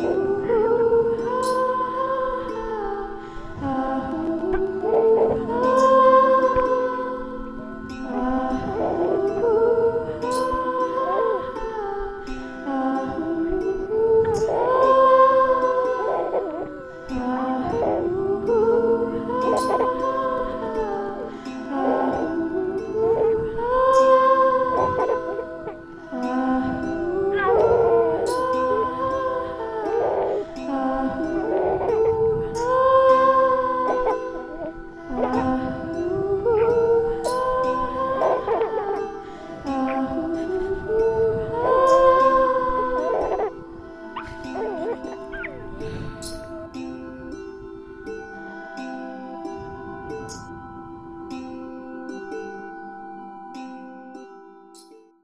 Apple.